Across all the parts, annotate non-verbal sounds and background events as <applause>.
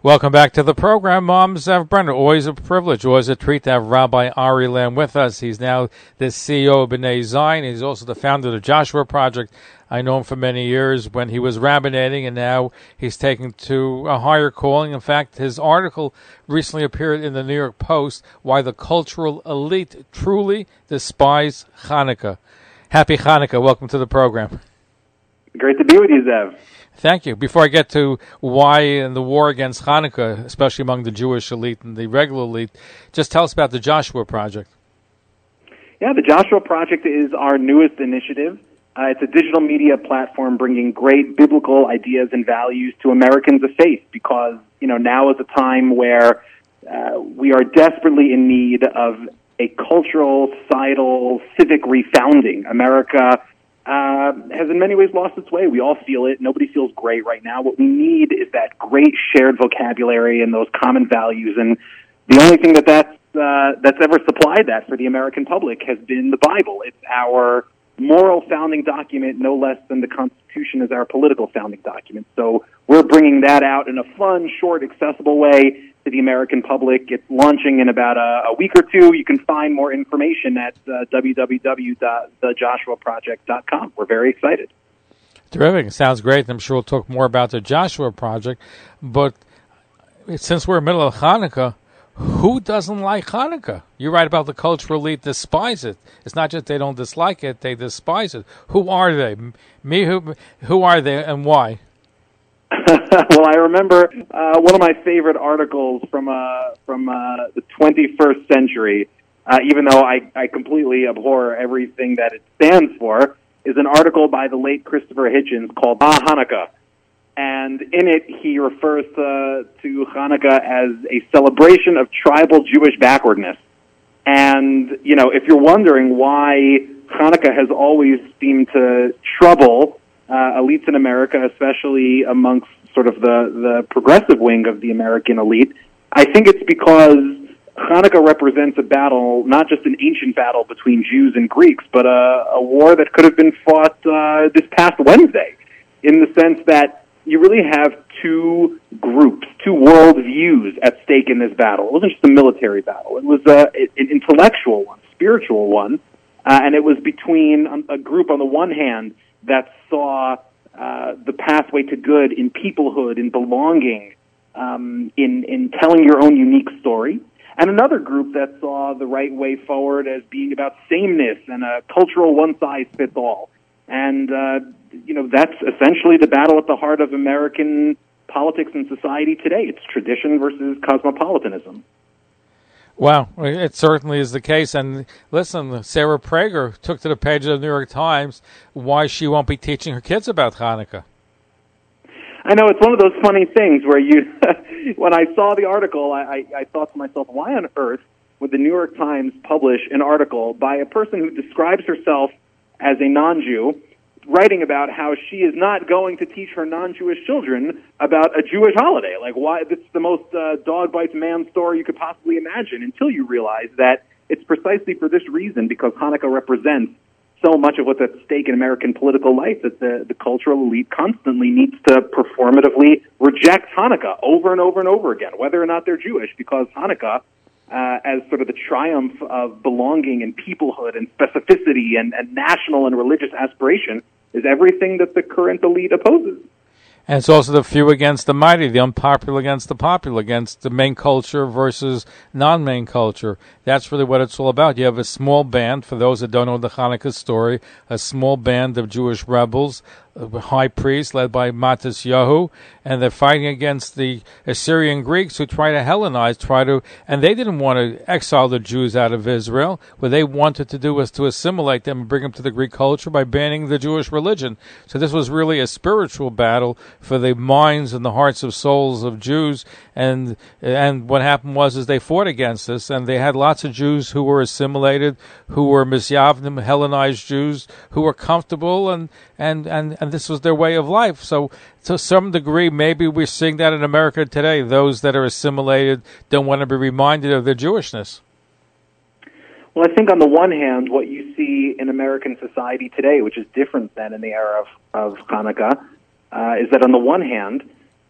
Welcome back to the program, Mom Zev Brenner. Always a privilege, always a treat to have Rabbi Ari Lamm with us. He's now the CEO of B'nai Zion. He's also the founder of the Joshua Project. I know him for many years when he was rabbinating, and now he's taken to a higher calling. In fact, his article recently appeared in the New York Post, Why the Cultural Elite Truly Despise Hanukkah. Happy Hanukkah. Welcome to the program. Great to be with you, Zev. Thank you. Before I get to why and the war against Hanukkah, especially among the Jewish elite and the regular elite, just tell us about the Joshua Project. Yeah, the Joshua Project is our newest initiative. Uh, it's a digital media platform bringing great biblical ideas and values to Americans of faith because, you know, now is a time where uh, we are desperately in need of a cultural, societal, civic refounding. America uh, has in many ways lost its way. We all feel it. Nobody feels great right now. What we need is that great shared vocabulary and those common values. And the only thing that that's, uh, that's ever supplied that for the American public has been the Bible. It's our moral founding document, no less than the Constitution is our political founding document. So we're bringing that out in a fun, short, accessible way to the American public. It's launching in about a, a week or two. You can find more information at uh, www.thejoshuaproject.com. We're very excited. Terrific. Sounds great. I'm sure we'll talk more about the Joshua Project. But since we're in the middle of Hanukkah, who doesn't like Hanukkah? You're right about the cultural elite despise it. It's not just they don't dislike it; they despise it. Who are they? Me, who, who are they, and why? <laughs> well, I remember uh, one of my favorite articles from uh, from uh, the 21st century. Uh, even though I, I completely abhor everything that it stands for, is an article by the late Christopher Hitchens called Ah Hanukkah, and in it he refers to, to Hanukkah as a celebration of tribal Jewish backwardness. And you know, if you're wondering why Hanukkah has always seemed to trouble uh, elites in America, especially amongst sort of the, the progressive wing of the American elite. I think it's because Hanukkah represents a battle, not just an ancient battle between Jews and Greeks, but a, a war that could have been fought uh, this past Wednesday, in the sense that you really have two groups, two world views at stake in this battle. It wasn't just a military battle; it was uh, an intellectual one, spiritual one, uh, and it was between a group on the one hand that saw uh, the pathway to good in peoplehood, in belonging, um, in in telling your own unique story, and another group that saw the right way forward as being about sameness and a cultural one size fits all. And uh, you know that's essentially the battle at the heart of American politics and society today. It's tradition versus cosmopolitanism. Well, it certainly is the case. And listen, Sarah Prager took to the page of the New York Times why she won't be teaching her kids about Hanukkah. I know it's one of those funny things where you, <laughs> when I saw the article, I, I, I thought to myself, why on earth would the New York Times publish an article by a person who describes herself as a non-Jew writing about how she is not going to teach her non-Jewish children about a Jewish holiday. Like, why? It's the most uh, dog bites man story you could possibly imagine. Until you realize that it's precisely for this reason, because Hanukkah represents so much of what's at stake in American political life that the, the cultural elite constantly needs to performatively reject Hanukkah over and over and over again, whether or not they're Jewish, because Hanukkah uh, as sort of the triumph of belonging and peoplehood and specificity and, and national and religious aspiration is everything that the current elite opposes. And it's also the few against the mighty, the unpopular against the popular, against the main culture versus non main culture. That's really what it's all about. You have a small band, for those that don't know the Hanukkah story, a small band of Jewish rebels Uh, high priest led by Matisyahu, and they're fighting against the Assyrian Greeks who try to Hellenize, try to, and they didn't want to exile the Jews out of Israel. What they wanted to do was to assimilate them and bring them to the Greek culture by banning the Jewish religion. So this was really a spiritual battle for the minds and the hearts of souls of Jews. And and what happened was is they fought against this, and they had lots of Jews who were assimilated, who were Misyavnim, Hellenized Jews, who were comfortable and and and, and this was their way of life. So, to some degree, maybe we're seeing that in America today. Those that are assimilated don't want to be reminded of their Jewishness. Well, I think on the one hand, what you see in American society today, which is different than in the era of, of Hanukkah, uh, is that on the one hand,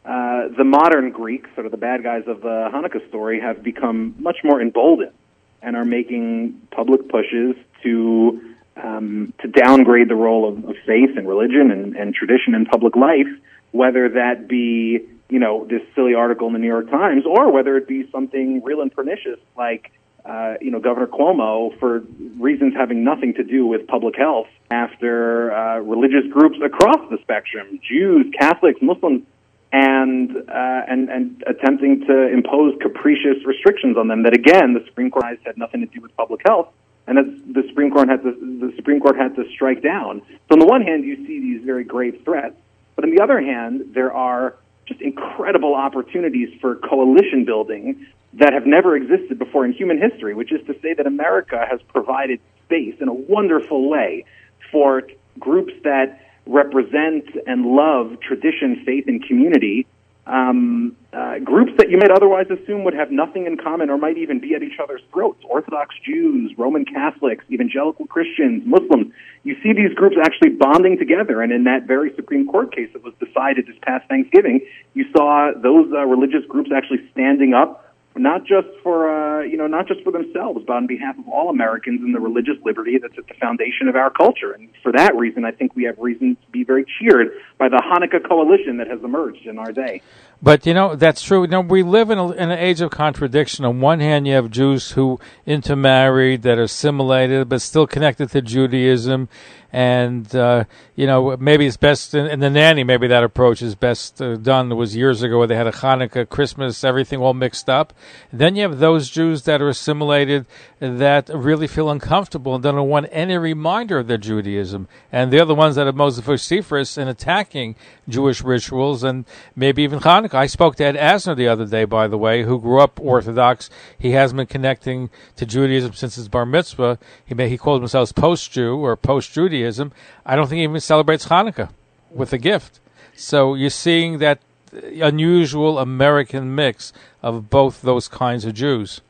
uh, the modern Greeks, sort of the bad guys of the Hanukkah story, have become much more emboldened and are making public pushes to um, to downgrade the role of, of faith and religion and, and tradition in public life, whether that be you know this silly article in the New York Times or whether it be something real and pernicious like uh, you know Governor Cuomo for reasons having nothing to do with public health after uh, religious groups across the spectrum, Jews, Catholics, Muslims and uh, and and attempting to impose capricious restrictions on them that again the Supreme Court has had nothing to do with public health and that the Supreme Court had to the Supreme Court had to strike down. So on the one hand you see these very grave threats, but on the other hand there are just incredible opportunities for coalition building that have never existed before in human history, which is to say that America has provided space in a wonderful way for groups that represent and love tradition, faith, and community, um, uh, groups that you might otherwise assume would have nothing in common or might even be at each other's throats. Orthodox Jews, Roman Catholics, evangelical Christians, Muslims. You see these groups actually bonding together. And in that very Supreme Court case that was decided this past Thanksgiving, you saw those uh, religious groups actually standing up not just for uh, you know not just for themselves, but on behalf of all Americans and the religious liberty that's at the foundation of our culture. And for that reason, I think we have reason to be very cheered by the Hanukkah coalition that has emerged in our day. But you know that's true. You we live in, a, in an age of contradiction. On one hand, you have Jews who intermarried that are assimilated but still connected to Judaism, and uh, you know maybe it's best in, in, the nanny. Maybe that approach is best uh, done. Was years ago where they had a Hanukkah, Christmas, everything all mixed up. then you have those Jews that are assimilated that really feel uncomfortable and don't want any reminder of their Judaism, and they're the ones that are most vociferous in attacking Jewish rituals and maybe even Hanukkah. I spoke to Ed Asner the other day, by the way, who grew up Orthodox. He has been connecting to Judaism since his bar mitzvah. He may, he calls himself post-Jew or post-Judaism Judaism, I don't think he even celebrates Hanukkah with a gift. So you're seeing that unusual American mix of both those kinds of Jews.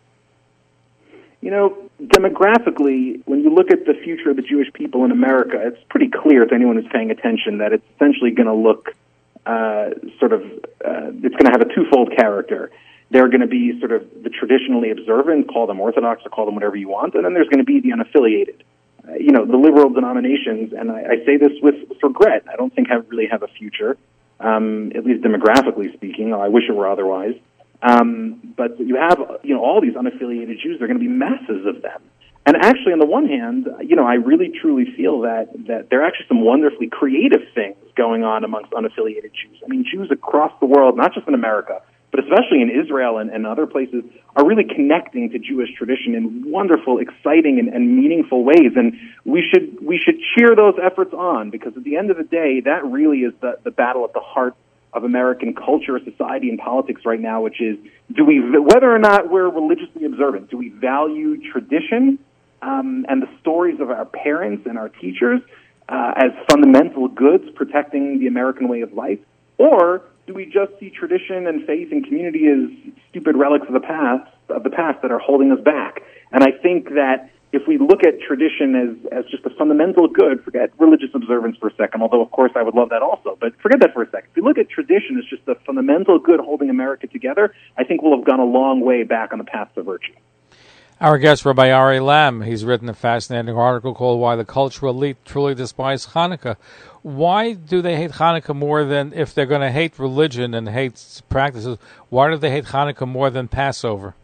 You know, demographically, when you look at the future of the Jewish people in America, it's pretty clear to anyone who's paying attention that it's essentially going to look uh, sort of, uh, it's going to have a twofold character. They're going to be sort of the traditionally observant, call them Orthodox or call them whatever you want, and then there's going to be the unaffiliated you know, the liberal denominations, and I, I say this with, with regret, I don't think have really have a future, um, at least demographically speaking. I wish it were otherwise. Um, but you have, you know, all these unaffiliated Jews. There are going to be masses of them. And actually, on the one hand, you know, I really truly feel that that there are actually some wonderfully creative things going on amongst unaffiliated Jews. I mean, Jews across the world, not just in America, but especially in Israel and, and other places, are really connecting to Jewish tradition in wonderful, exciting, and, and meaningful ways. And we should we should cheer those efforts on because at the end of the day, that really is the, the battle at the heart of American culture, society, and politics right now, which is do we whether or not we're religiously observant, do we value tradition um, and the stories of our parents and our teachers uh, as fundamental goods protecting the American way of life, or do we just see tradition and faith and community as stupid relics of the past of the past that are holding us back? And I think that if we look at tradition as, as just a fundamental good, forget religious observance for a second, although of course I would love that also, but forget that for a second. If we look at tradition as just a fundamental good holding America together, I think we'll have gone a long way back on the path to virtue. Our guest, Rabbi Ari Lamm, he's written a fascinating article called Why the Cultural Elite Truly Despise Hanukkah why do they hate Hanukkah more than if they're going to hate religion and hate practices? Why do they hate Hanukkah more than Passover?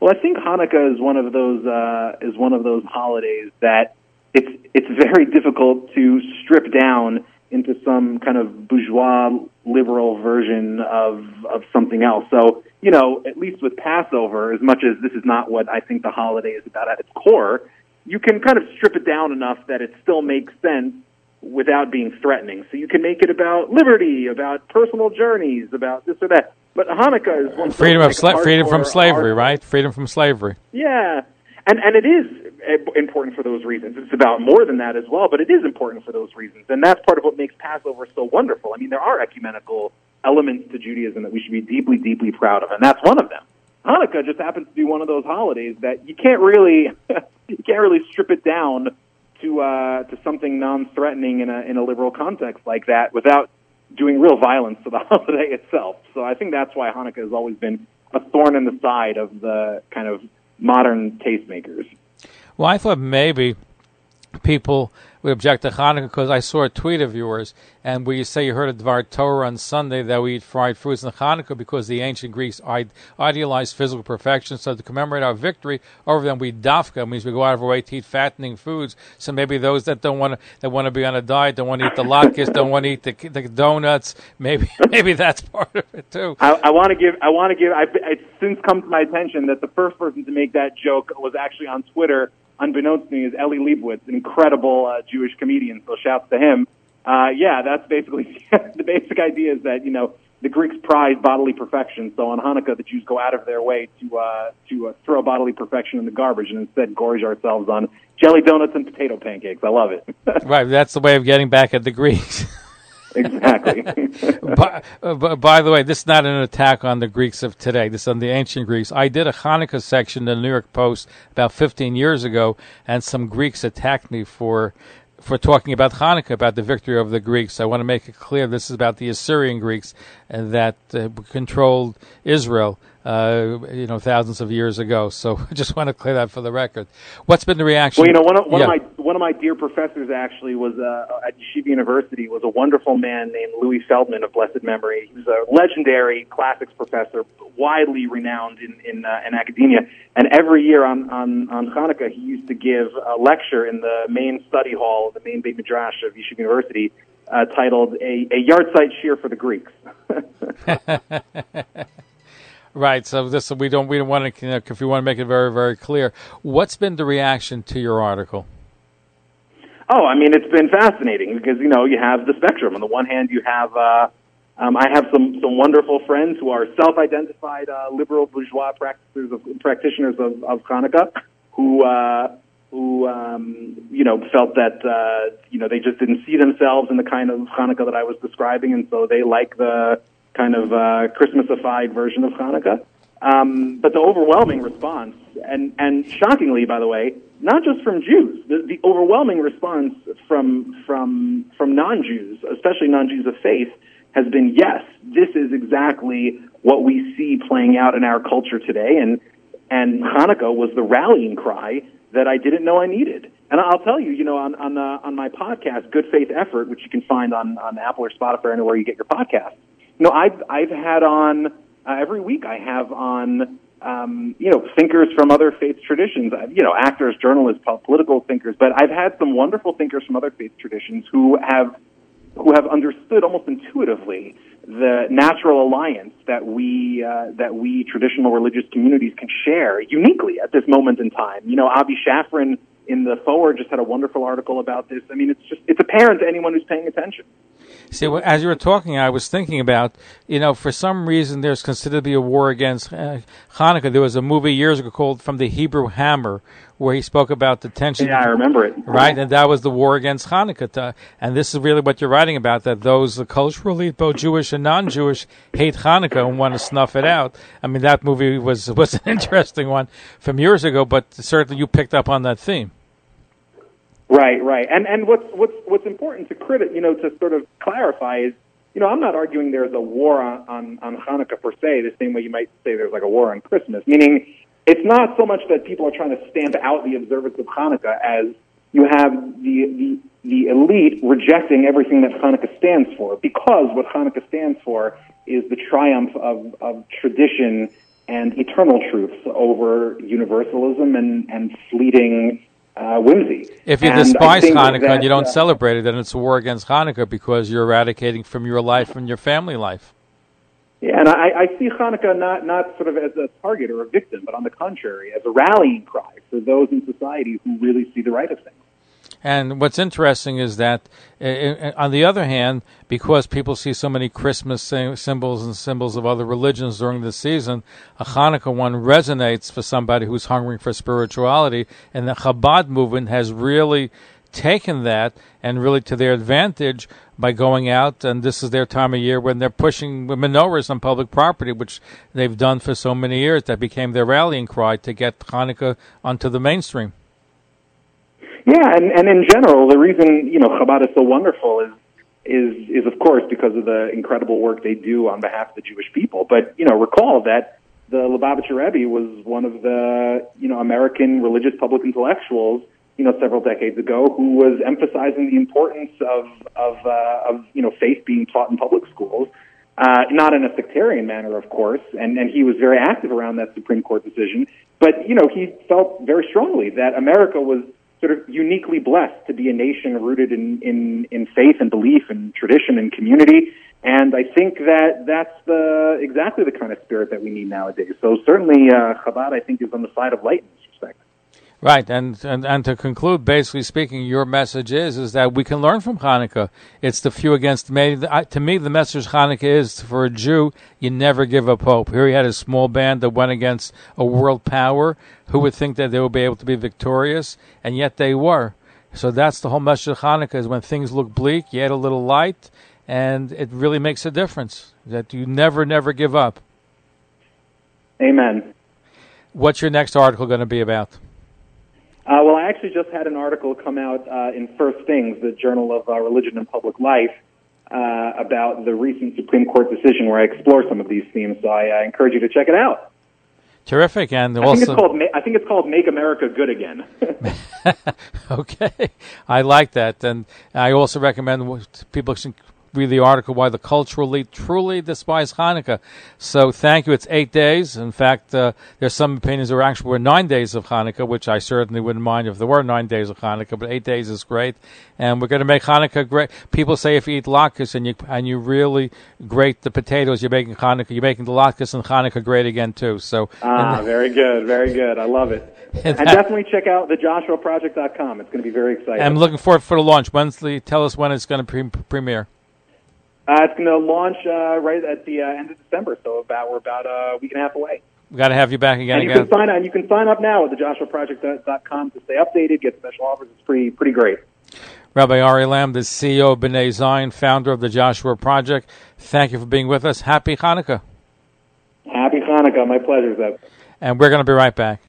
Well, I think Hanukkah is one of those uh, is one of those holidays that it's it's very difficult to strip down into some kind of bourgeois liberal version of of something else. So you know, at least with Passover, as much as this is not what I think the holiday is about at its core, you can kind of strip it down enough that it still makes sense without being threatening. So you can make it about liberty, about personal journeys, about this or that. But Hanukkah is one freedom of sla- freedom from slavery, right? Freedom from slavery. Yeah, and and it is important for those reasons. It's about more than that as well, but it is important for those reasons, and that's part of what makes Passover so wonderful. I mean, there are ecumenical elements to Judaism that we should be deeply, deeply proud of, and that's one of them. Hanukkah just happens to be one of those holidays that you can't really <laughs> you can't really strip it down to uh, to something non-threatening in a in a liberal context like that without doing real violence to the <laughs> holiday itself. So I think that's why Hanukkah has always been a thorn in the side of the kind of modern tastemakers. Well, I thought maybe people would object to Hanukkah because I saw a tweet of yours, and where you say you heard a Dvar Torah on Sunday that we eat fried foods in Hanukkah because the ancient Greeks idealized physical perfection. So to commemorate our victory over them, we dafka means we go out of our way to eat fattening foods. So maybe those that don't want to that want to be on a diet, don't want to eat the latkes, don't want to eat the, the donuts. Maybe <laughs> maybe that's part of it too. I, I want to give I want to give. I, it's since come to my attention that the first person to make that joke was actually on Twitter unbeknownst to me, is Eli Lebowicz, an incredible uh, Jewish comedian. So shouts to him. Uh, yeah, that's basically <laughs> the basic idea is that you know the Greeks prize bodily perfection. So on Hanukkah, the Jews go out of their way to uh, to uh, throw bodily perfection in the garbage and instead gorge ourselves on jelly donuts and potato pancakes. I love it. <laughs> right, that's the way of getting back at the Greeks. <laughs> exactly. <laughs> by, uh, by, the way, this is not an attack on the Greeks of today. This is on the ancient Greeks. I did a Hanukkah section in the New York Post about 15 years ago, and some Greeks attacked me for for talking about Hanukkah, about the victory of the Greeks. I want to make it clear this is about the Assyrian Greeks and that uh, controlled Israel uh, you know, thousands of years ago. So <laughs> I just want to clear that for the record. What's been the reaction? Well, you know, one of, one yeah. of my one of my dear professors actually was uh, at Yeshiva University was a wonderful man named Louis Feldman of blessed memory. He was a legendary classics professor, widely renowned in in, uh, in academia. And every year on on on Hanukkah, he used to give a lecture in the main study hall, the main Beit Midrash of Yeshiva University. Uh, titled a, a yahrzeit shiur for the Greeks. <laughs> Right. So this we don't we don't want to you know, if you want to make it very very clear. What's been the reaction to your article? Oh, I mean, it's been fascinating because you know you have the spectrum. On the one hand, you have uh, um, I have some some wonderful friends who are self-identified uh, liberal bourgeois practitioners of, practitioners of, of Hanukkah who. Uh, who um, you know felt that uh, you know they just didn't see themselves in the kind of Hanukkah that I was describing, and so they like the kind of uh, Christmasified version of Hanukkah. Um, but the overwhelming response, and, and shockingly, by the way, not just from Jews, the, the overwhelming response from, from, from non-Jews, especially non-Jews of faith, has been yes, this is exactly what we see playing out in our culture today. And, and Hanukkah was the rallying cry that I didn't know I needed. And I'll tell you, you know, on, on, on my podcast, Good Faith Effort, which you can find on, on Apple or Spotify or anywhere you get your podcast, no, I've I've had on uh, every week. I have on um, you know thinkers from other faith traditions. You know, actors, journalists, political thinkers. But I've had some wonderful thinkers from other faith traditions who have who have understood almost intuitively the natural alliance that we uh, that we traditional religious communities can share uniquely at this moment in time. You know, Avi Shafran in the forward just had a wonderful article about this. I mean, it's just it's apparent to anyone who's paying attention. See, as you were talking, I was thinking about, you know, for some reason there's considered to be a war against uh, Hanukkah. There was a movie years ago called From the Hebrew Hammer where he spoke about the tension. Yeah, I remember it. Right, and that was the war against Hanukkah. And this is really what you're writing about, that those the culturally, both Jewish and non-Jewish, hate Hanukkah and want to snuff it out. I mean, that movie was, <laughs> was an interesting one from years ago, but certainly you picked up on that theme. Right, right. And and what's what's what's important to credit, you know, to sort of clarify is, you know, I'm not arguing there's a war on, on, on Hanukkah per se, the same way you might say there's like a war on Christmas. Meaning, it's not so much that people are trying to stamp out the observance of Hanukkah as you have the the the elite rejecting everything that Hanukkah stands for, because what Hanukkah stands for is the triumph of of tradition and eternal truths over universalism and and fleeting uh, whimsy. If you and despise Hanukkah that, and you don't uh, celebrate it, then it's a war against Hanukkah because you're eradicating from your life and your family life. Yeah, and I, I see Hanukkah not, not sort of as a target or a victim, but on the contrary, as a rallying cry for those in society who really see the right of things. And what's interesting is that, on the other hand, because people see so many Christmas symbols and symbols of other religions during the season, a Hanukkah one resonates for somebody who's hungering for spirituality. And the Chabad movement has really taken that and really to their advantage by going out and this is their time of year when they're pushing menorahs on public property which they've done for so many years that became their rallying cry to get Hanukkah onto the mainstream. Yeah, and, and in general, the reason, you know, Chabad is so wonderful is is is of course because of the incredible work they do on behalf of the Jewish people. But you know, recall that the Lubavitcher Rebbe was one of the you know American religious public intellectuals you know several decades ago who was emphasizing the importance of of uh, of you know faith being taught in public schools. Uh, not in a sectarian manner, of course, and, and he was very active around that Supreme Court decision. But, you know, he felt very strongly that America was sort of uniquely blessed to be a nation rooted in, in, in faith and belief and tradition and community. And I think that that's the, exactly the kind of spirit that we need nowadays. So certainly, uh, Chabad, I think, is on the side of light in this respect. Right, and, and and to conclude, basically speaking, your message is is that we can learn from Hanukkah. It's the few against many. To me, the message of Hanukkah is for a Jew, you never give up hope. Here he had a small band that went against a world power. Who would think that they would be able to be victorious? And yet they were. So that's the whole message of Hanukkah: is when things look bleak, you add a little light, and it really makes a difference. That you never, never give up. Amen. What's your next article going to be about? Uh, well, I actually just had an article come out uh, in First Things, the Journal of uh, Religion and Public Life, uh, about the recent Supreme Court decision where I explore some of these themes. So I, encourage you to check it out. Terrific, and I think it's called I think it's called "Make America Good Again." <laughs> okay, I like that, and I also recommend people should read the article why the cultural elite truly despise Hanukkah. So thank you. It's eight days. In fact, uh, there's some opinions there actually were nine days of Hanukkah, which I certainly wouldn't mind if there were nine days of Hanukkah, but eight days is great. And we're going to make Hanukkah great. People say if you eat latkes and you and you really grate the potatoes, you're making Hanukkah. You're making the latkes and Hanukkah great again too. So ah, <laughs> very good, very good. I love it. And, and definitely check out the JoshuaProject.com. It's going to be very exciting. I'm looking forward for the launch. Wednesday, tell us when it's going to pre- premiere. Uh, it's going to launch uh, right at the uh, end of December, so about we're about a week and a half away. We got to have you back again. And you again. can sign and you can sign up now at thejoshuaproject.com to stay updated, get special offers. It's pretty pretty great. Rabbi Ari Lamm, the CEO of B'nai Zion, founder of the Joshua Project. Thank you for being with us. Happy Hanukkah. Happy Hanukkah. My pleasure, Zev. And we're going to be right back.